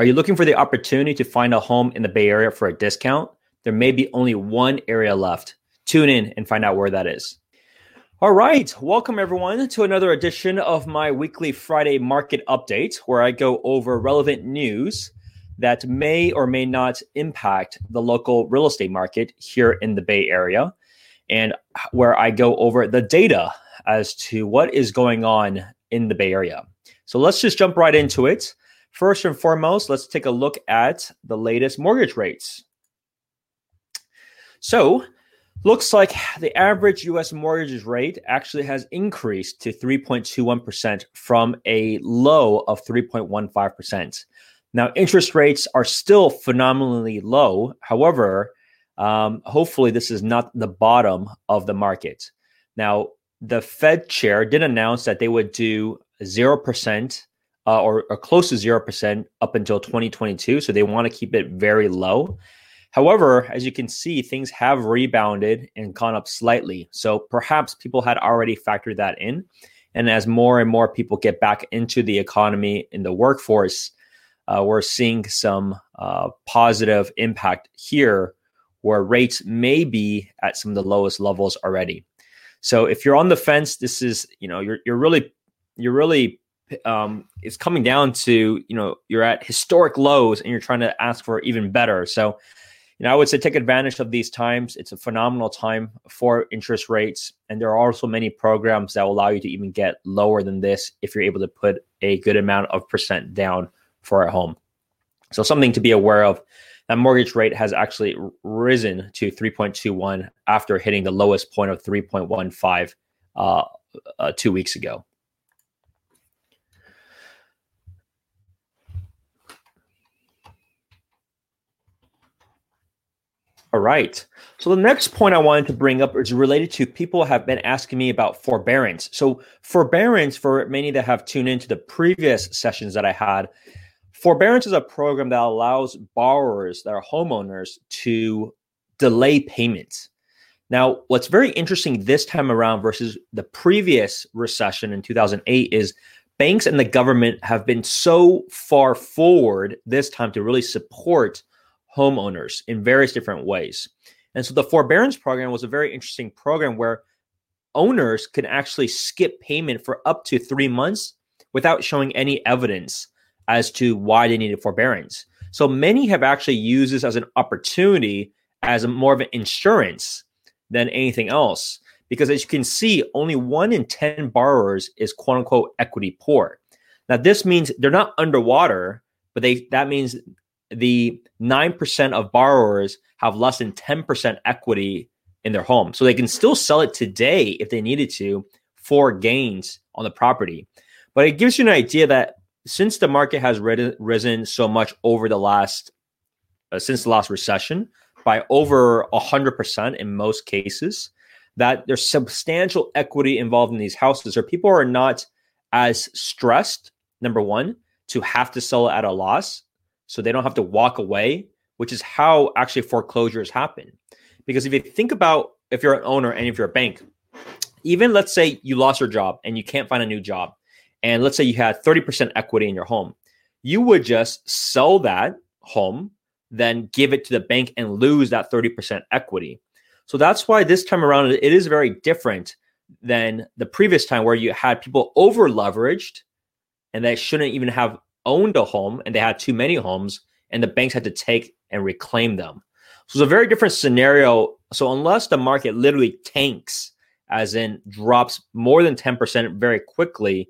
Are you looking for the opportunity to find a home in the Bay Area for a discount? There may be only one area left. Tune in and find out where that is. All right. Welcome, everyone, to another edition of my weekly Friday market update, where I go over relevant news that may or may not impact the local real estate market here in the Bay Area, and where I go over the data as to what is going on in the Bay Area. So let's just jump right into it. First and foremost, let's take a look at the latest mortgage rates. So, looks like the average US mortgage rate actually has increased to 3.21% from a low of 3.15%. Now, interest rates are still phenomenally low. However, um, hopefully, this is not the bottom of the market. Now, the Fed chair did announce that they would do 0% uh, or, or close to 0% up until 2022. So they want to keep it very low. However, as you can see, things have rebounded and gone up slightly. So perhaps people had already factored that in. And as more and more people get back into the economy in the workforce, uh, we're seeing some uh, positive impact here where rates may be at some of the lowest levels already. So if you're on the fence, this is, you know, you're, you're really, you're really um, it's coming down to you know you're at historic lows and you're trying to ask for even better. So, you know, I would say take advantage of these times. It's a phenomenal time for interest rates, and there are also many programs that will allow you to even get lower than this if you're able to put a good amount of percent down for a home. So, something to be aware of. That mortgage rate has actually risen to 3.21 after hitting the lowest point of 3.15 uh, uh, two weeks ago. All right. So the next point I wanted to bring up is related to people have been asking me about forbearance. So forbearance for many that have tuned into the previous sessions that I had, forbearance is a program that allows borrowers that are homeowners to delay payments. Now, what's very interesting this time around versus the previous recession in 2008 is banks and the government have been so far forward this time to really support homeowners in various different ways. And so the forbearance program was a very interesting program where owners can actually skip payment for up to three months without showing any evidence as to why they needed forbearance. So many have actually used this as an opportunity as a, more of an insurance than anything else. Because as you can see, only one in 10 borrowers is quote unquote equity poor. Now, this means they're not underwater, but they that means the 9% of borrowers have less than 10% equity in their home. So they can still sell it today if they needed to for gains on the property. But it gives you an idea that since the market has risen so much over the last, uh, since the last recession, by over 100% in most cases, that there's substantial equity involved in these houses, or people are not as stressed, number one, to have to sell it at a loss so they don't have to walk away, which is how actually foreclosures happen. Because if you think about if you're an owner and if you're a bank, even let's say you lost your job and you can't find a new job, and let's say you had 30% equity in your home, you would just sell that home, then give it to the bank and lose that 30% equity. So that's why this time around it is very different than the previous time where you had people over leveraged and they shouldn't even have owned a home and they had too many homes and the banks had to take and reclaim them. So it's a very different scenario. So unless the market literally tanks, as in drops more than 10% very quickly,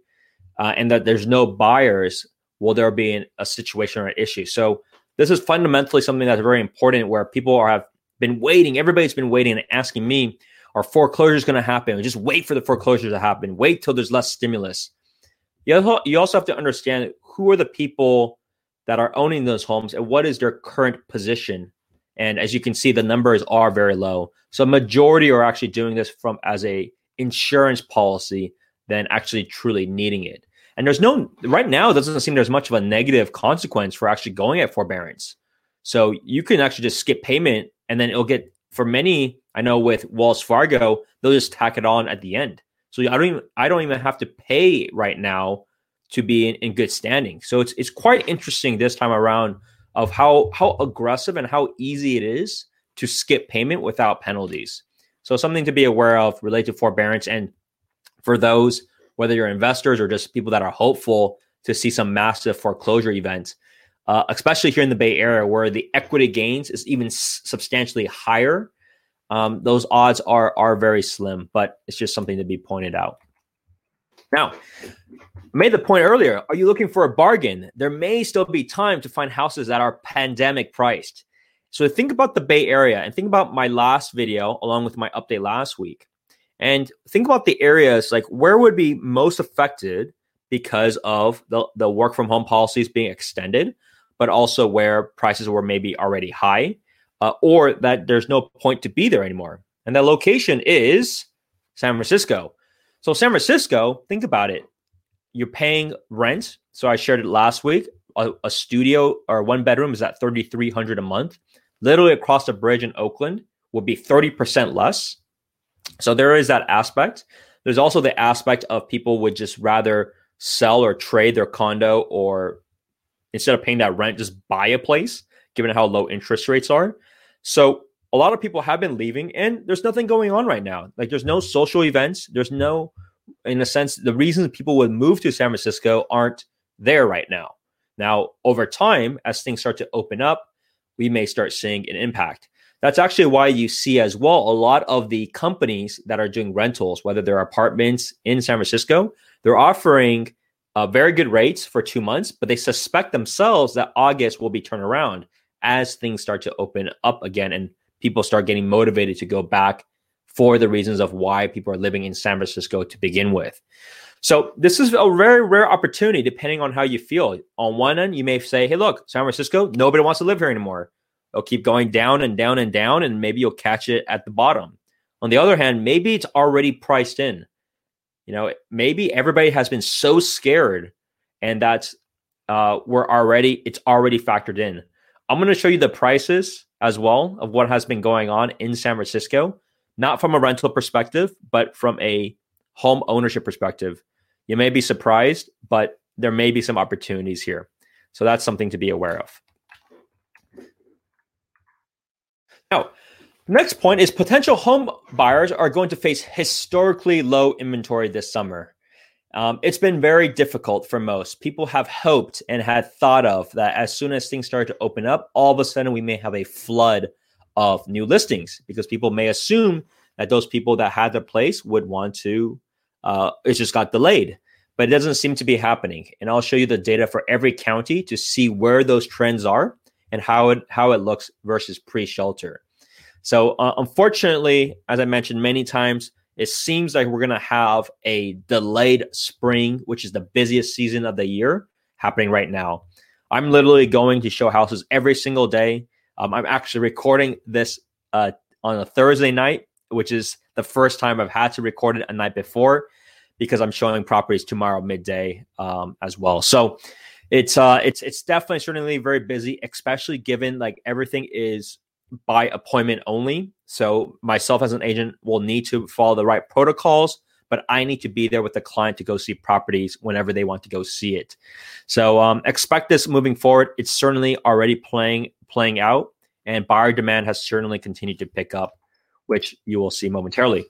uh, and that there's no buyers, will there be a situation or an issue? So this is fundamentally something that's very important where people are, have been waiting. Everybody's been waiting and asking me, are foreclosures going to happen? Just wait for the foreclosures to happen. Wait till there's less stimulus. You also have to understand who are the people that are owning those homes and what is their current position. And as you can see, the numbers are very low. So majority are actually doing this from as a insurance policy than actually truly needing it. And there's no right now, it doesn't seem there's much of a negative consequence for actually going at forbearance. So you can actually just skip payment and then it'll get for many, I know with Wells Fargo, they'll just tack it on at the end. So I don't even I don't even have to pay right now to be in, in good standing. So it's it's quite interesting this time around of how how aggressive and how easy it is to skip payment without penalties. So something to be aware of related to forbearance and for those whether you're investors or just people that are hopeful to see some massive foreclosure events, uh, especially here in the Bay Area where the equity gains is even s- substantially higher. Um, those odds are are very slim, but it's just something to be pointed out. Now, I made the point earlier. Are you looking for a bargain? There may still be time to find houses that are pandemic priced. So think about the Bay Area and think about my last video along with my update last week. And think about the areas like where would be most affected because of the, the work from home policies being extended, but also where prices were maybe already high, uh, or that there's no point to be there anymore. And that location is San Francisco. So San Francisco, think about it. You're paying rent. So I shared it last week. A, a studio or one bedroom is at 3300 a month. Literally across the bridge in Oakland would be 30% less. So there is that aspect. There's also the aspect of people would just rather sell or trade their condo or instead of paying that rent, just buy a place, given how low interest rates are. So a lot of people have been leaving and there's nothing going on right now. Like there's no social events. There's no, in a sense, the reasons people would move to San Francisco aren't there right now. Now, over time, as things start to open up, we may start seeing an impact. That's actually why you see as well a lot of the companies that are doing rentals, whether they're apartments in San Francisco, they're offering uh, very good rates for two months, but they suspect themselves that August will be turned around as things start to open up again and people start getting motivated to go back for the reasons of why people are living in San Francisco to begin with. So this is a very rare opportunity, depending on how you feel. On one end, you may say, "Hey, look, San Francisco, nobody wants to live here anymore." It'll keep going down and down and down, and maybe you'll catch it at the bottom. On the other hand, maybe it's already priced in. You know, maybe everybody has been so scared, and that's uh, we're already it's already factored in. I'm going to show you the prices as well of what has been going on in San Francisco, not from a rental perspective, but from a home ownership perspective. You may be surprised, but there may be some opportunities here. So that's something to be aware of. Now, next point is potential home buyers are going to face historically low inventory this summer. Um, it's been very difficult for most. People have hoped and had thought of that as soon as things start to open up, all of a sudden we may have a flood of new listings because people may assume that those people that had their place would want to, uh, it just got delayed. But it doesn't seem to be happening. And I'll show you the data for every county to see where those trends are and how it how it looks versus pre-shelter. So uh, unfortunately, as I mentioned many times, it seems like we're going to have a delayed spring, which is the busiest season of the year, happening right now. I'm literally going to show houses every single day. Um, I'm actually recording this uh, on a Thursday night, which is the first time I've had to record it a night before because I'm showing properties tomorrow midday um, as well. So it's uh, it's it's definitely certainly very busy, especially given like everything is by appointment only. So myself as an agent will need to follow the right protocols, but I need to be there with the client to go see properties whenever they want to go see it. So um, expect this moving forward. It's certainly already playing playing out, and buyer demand has certainly continued to pick up, which you will see momentarily.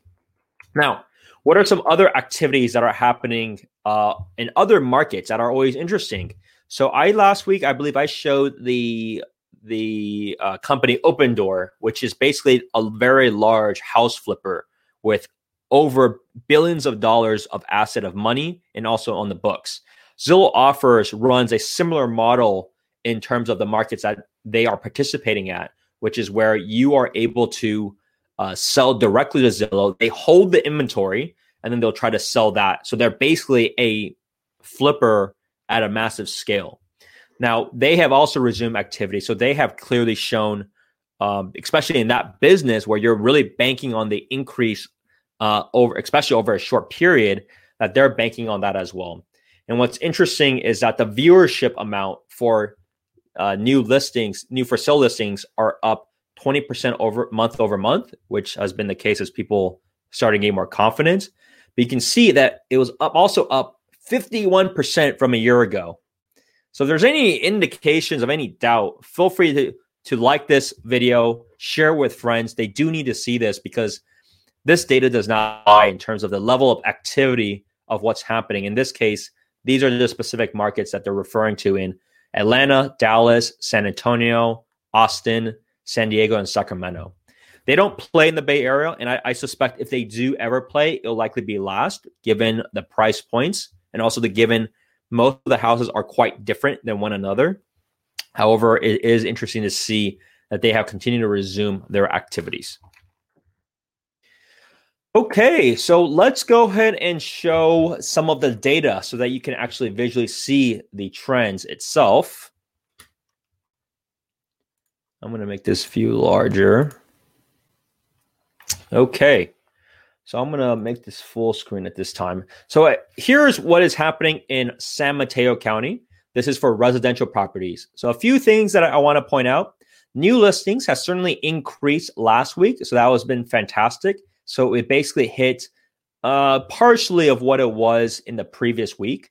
Now, what are some other activities that are happening uh, in other markets that are always interesting? So I last week, I believe I showed the the uh, company Opendoor, which is basically a very large house flipper with over billions of dollars of asset of money and also on the books. Zillow Offers runs a similar model in terms of the markets that they are participating at, which is where you are able to uh, sell directly to Zillow. They hold the inventory and then they'll try to sell that. So they're basically a flipper at a massive scale. Now, they have also resumed activity. So they have clearly shown, um, especially in that business where you're really banking on the increase uh, over, especially over a short period, that they're banking on that as well. And what's interesting is that the viewership amount for uh, new listings, new for sale listings are up 20% over month over month, which has been the case as people starting to gain more confidence. But you can see that it was up also up 51% from a year ago. So if there's any indications of any doubt, feel free to, to like this video, share with friends. They do need to see this because this data does not lie in terms of the level of activity of what's happening. In this case, these are the specific markets that they're referring to in Atlanta, Dallas, San Antonio, Austin, San Diego, and Sacramento. They don't play in the Bay Area, and I, I, suspect if they do ever play, it'll likely be last, given the price points and also the given most of the houses are quite different than one another. However, it is interesting to see that they have continued to resume their activities. Okay, so let's go ahead and show some of the data so that you can actually visually see the trends itself. I'm going to make this view larger. Okay, so I'm going to make this full screen at this time. So uh, here's what is happening in San Mateo County. This is for residential properties. So a few things that I, I want to point out. New listings has certainly increased last week, so that has been fantastic. So it basically hit uh, partially of what it was in the previous week.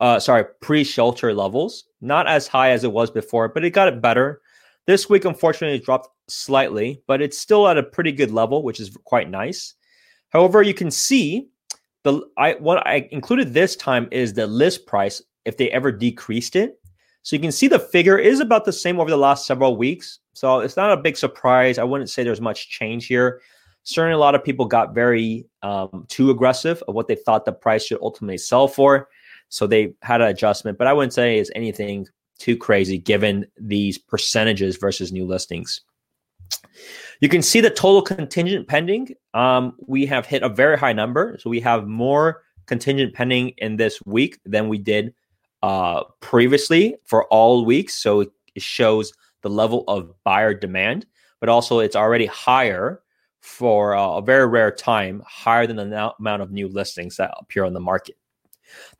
Uh, sorry, pre-shelter levels, not as high as it was before, but it got it better. This week, unfortunately, dropped slightly, but it's still at a pretty good level, which is quite nice. However, you can see the I what I included this time is the list price if they ever decreased it. So you can see the figure is about the same over the last several weeks. So it's not a big surprise. I wouldn't say there's much change here certainly a lot of people got very um, too aggressive of what they thought the price should ultimately sell for. So they had an adjustment, but I wouldn't say it's anything too crazy given these percentages versus new listings. You can see the total contingent pending. Um, we have hit a very high number. So we have more contingent pending in this week than we did uh, previously for all weeks. So it shows the level of buyer demand, but also it's already higher for a very rare time higher than the amount of new listings that appear on the market.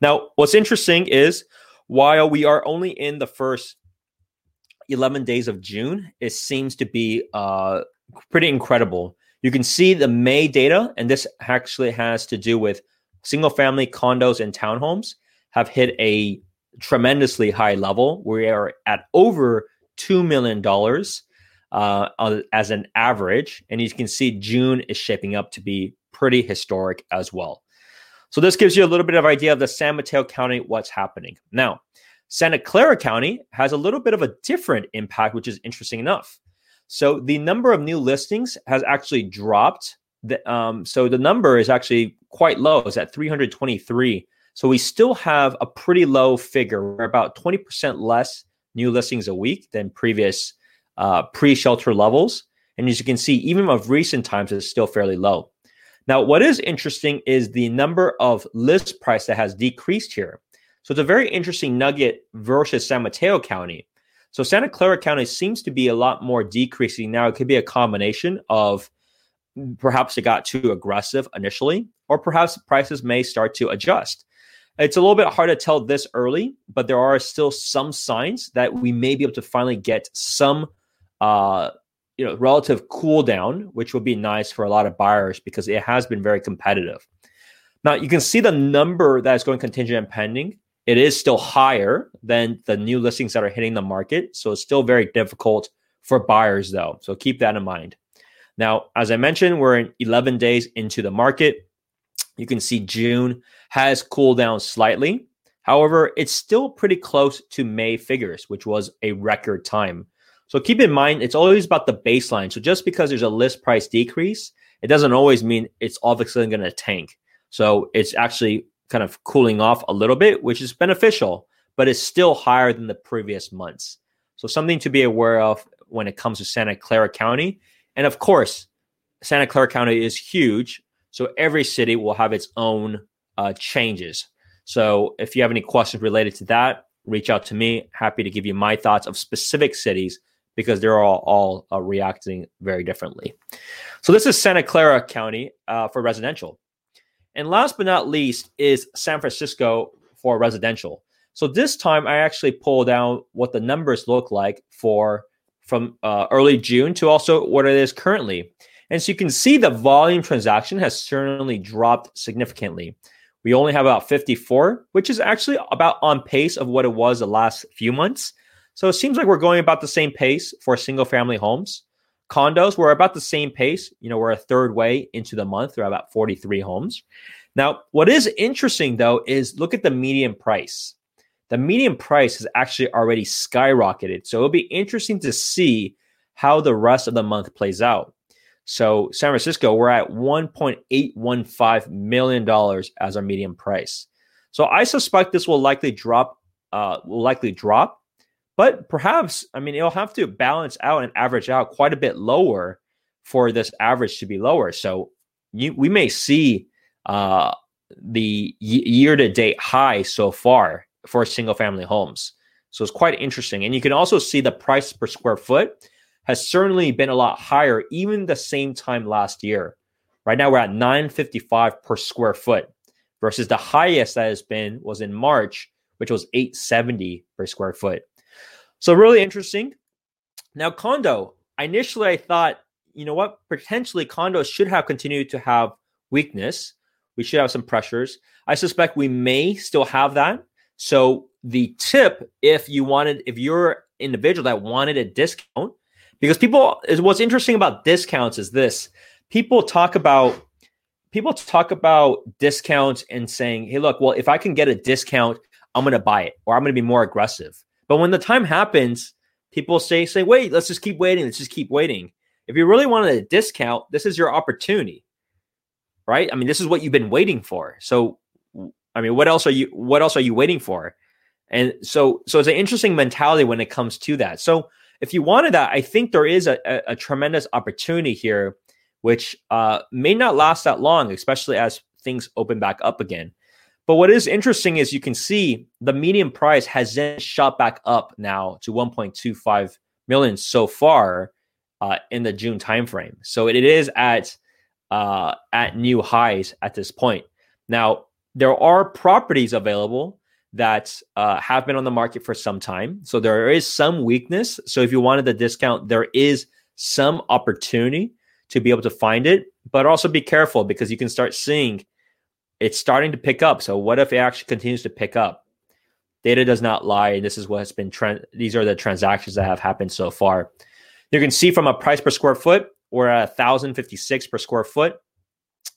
Now, what's interesting is while we are only in the first 11 days of June, it seems to be uh, pretty incredible. You can see the May data, and this actually has to do with single family condos and townhomes have hit a tremendously high level. We are at over $2 million uh, as an average. And you can see June is shaping up to be pretty historic as well. So this gives you a little bit of idea of the San Mateo County, what's happening. Now, Santa Clara County has a little bit of a different impact, which is interesting enough. So the number of new listings has actually dropped. The, um, so the number is actually quite low. It's at 323. So we still have a pretty low figure. We're about 20% less new listings a week than previous uh, pre-shelter levels. And as you can see, even of recent times, it's still fairly low. Now, what is interesting is the number of list price that has decreased here. So it's a very interesting nugget versus San Mateo County. So Santa Clara County seems to be a lot more decreasing now. It could be a combination of perhaps it got too aggressive initially, or perhaps prices may start to adjust. It's a little bit hard to tell this early, but there are still some signs that we may be able to finally get some uh, you know, relative cool down, which would be nice for a lot of buyers because it has been very competitive. Now you can see the number that is going contingent and pending. It is still higher than the new listings that are hitting the market. So it's still very difficult for buyers though. So keep that in mind. Now, as I mentioned, we're in 11 days into the market. You can see June has cooled down slightly. However, it's still pretty close to May figures, which was a record time. So keep in mind, it's always about the baseline. So just because there's a list price decrease, it doesn't always mean it's obviously going to tank. So it's actually kind of cooling off a little bit, which is beneficial, but it's still higher than the previous months. So something to be aware of when it comes to Santa Clara County. And of course, Santa Clara County is huge. So every city will have its own uh, changes. So if you have any questions related to that, reach out to me. Happy to give you my thoughts of specific cities because they're all, all uh, reacting very differently. So this is Santa Clara County uh, for residential. And last but not least is San Francisco for residential. So this time I actually pulled down what the numbers look like for from uh, early June to also what it is currently. And so you can see the volume transaction has certainly dropped significantly. We only have about 54, which is actually about on pace of what it was the last few months. So it seems like we're going about the same pace for single family homes. Condos, we're about the same pace. You know, we're a third way into the month. There are about 43 homes. Now, what is interesting though is look at the median price. The median price has actually already skyrocketed. So it'll be interesting to see how the rest of the month plays out. So San Francisco, we're at $1.815 million as our median price. So I suspect this will likely drop, uh, will likely drop, but perhaps, I mean, it'll have to balance out and average out quite a bit lower for this average to be lower. So you, we may see uh, the year to date high so far for single family homes. So it's quite interesting. And you can also see the price per square foot has certainly been a lot higher, even the same time last year. Right now, we're at 955 per square foot versus the highest that has been was in March, which was 870 per square foot. So, really interesting. Now, condo, initially I thought, you know what, potentially condos should have continued to have weakness. We should have some pressures. I suspect we may still have that. So, the tip, if you wanted, if you're an individual that wanted a discount, because people is what's interesting about discounts is this people talk about people talk about discounts and saying hey look well if i can get a discount i'm going to buy it or i'm going to be more aggressive but when the time happens people say say wait let's just keep waiting. Let's just keep waiting. If you really wanted a discount this is your opportunity right? I mean this is what you've been waiting for. So i mean what else are you what else are you waiting for? And so so it's an interesting mentality when it comes to that. So if you wanted that, I think there is a, a, a tremendous opportunity here, which uh, may not last that long, especially as things open back up again. But what is interesting is you can see the median price has then shot back up now to 1.25 million so far uh, in the June timeframe. So it is at uh, at new highs at this point. Now there are properties available that uh, have been on the market for some time. So there is some weakness. So if you wanted the discount, there is some opportunity to be able to find it, but also be careful because you can start seeing it's starting to pick up. So what if it actually continues to pick up? Data does not lie. and This is what has been trend. These are the transactions that have happened so far. You can see from a price per square foot, we're at 1,056 per square foot,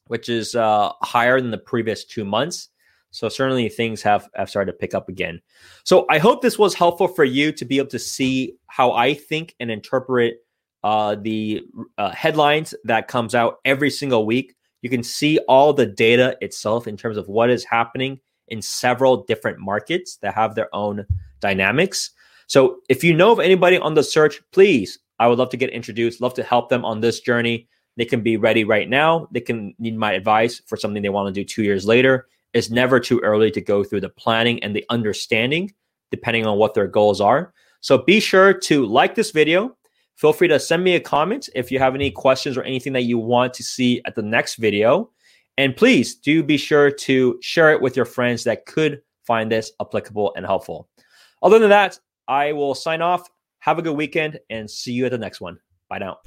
which is uh, higher than the previous two months. So certainly things have, have started to pick up again. So I hope this was helpful for you to be able to see how I think and interpret uh, the uh, headlines that comes out every single week. You can see all the data itself in terms of what is happening in several different markets that have their own dynamics. So if you know of anybody on the search, please, I would love to get introduced, love to help them on this journey. They can be ready right now. They can need my advice for something they want to do two years later it's never too early to go through the planning and the understanding, depending on what their goals are. So be sure to like this video. Feel free to send me a comment if you have any questions or anything that you want to see at the next video. And please do be sure to share it with your friends that could find this applicable and helpful. Other than that, I will sign off. Have a good weekend and see you at the next one. Bye now.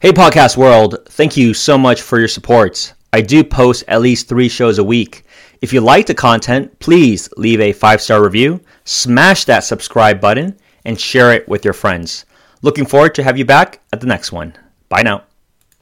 Hey, podcast world. Thank you so much for your support. I do post at least three shows a week. If you like the content, please leave a five star review, smash that subscribe button, and share it with your friends. Looking forward to have you back at the next one. Bye now.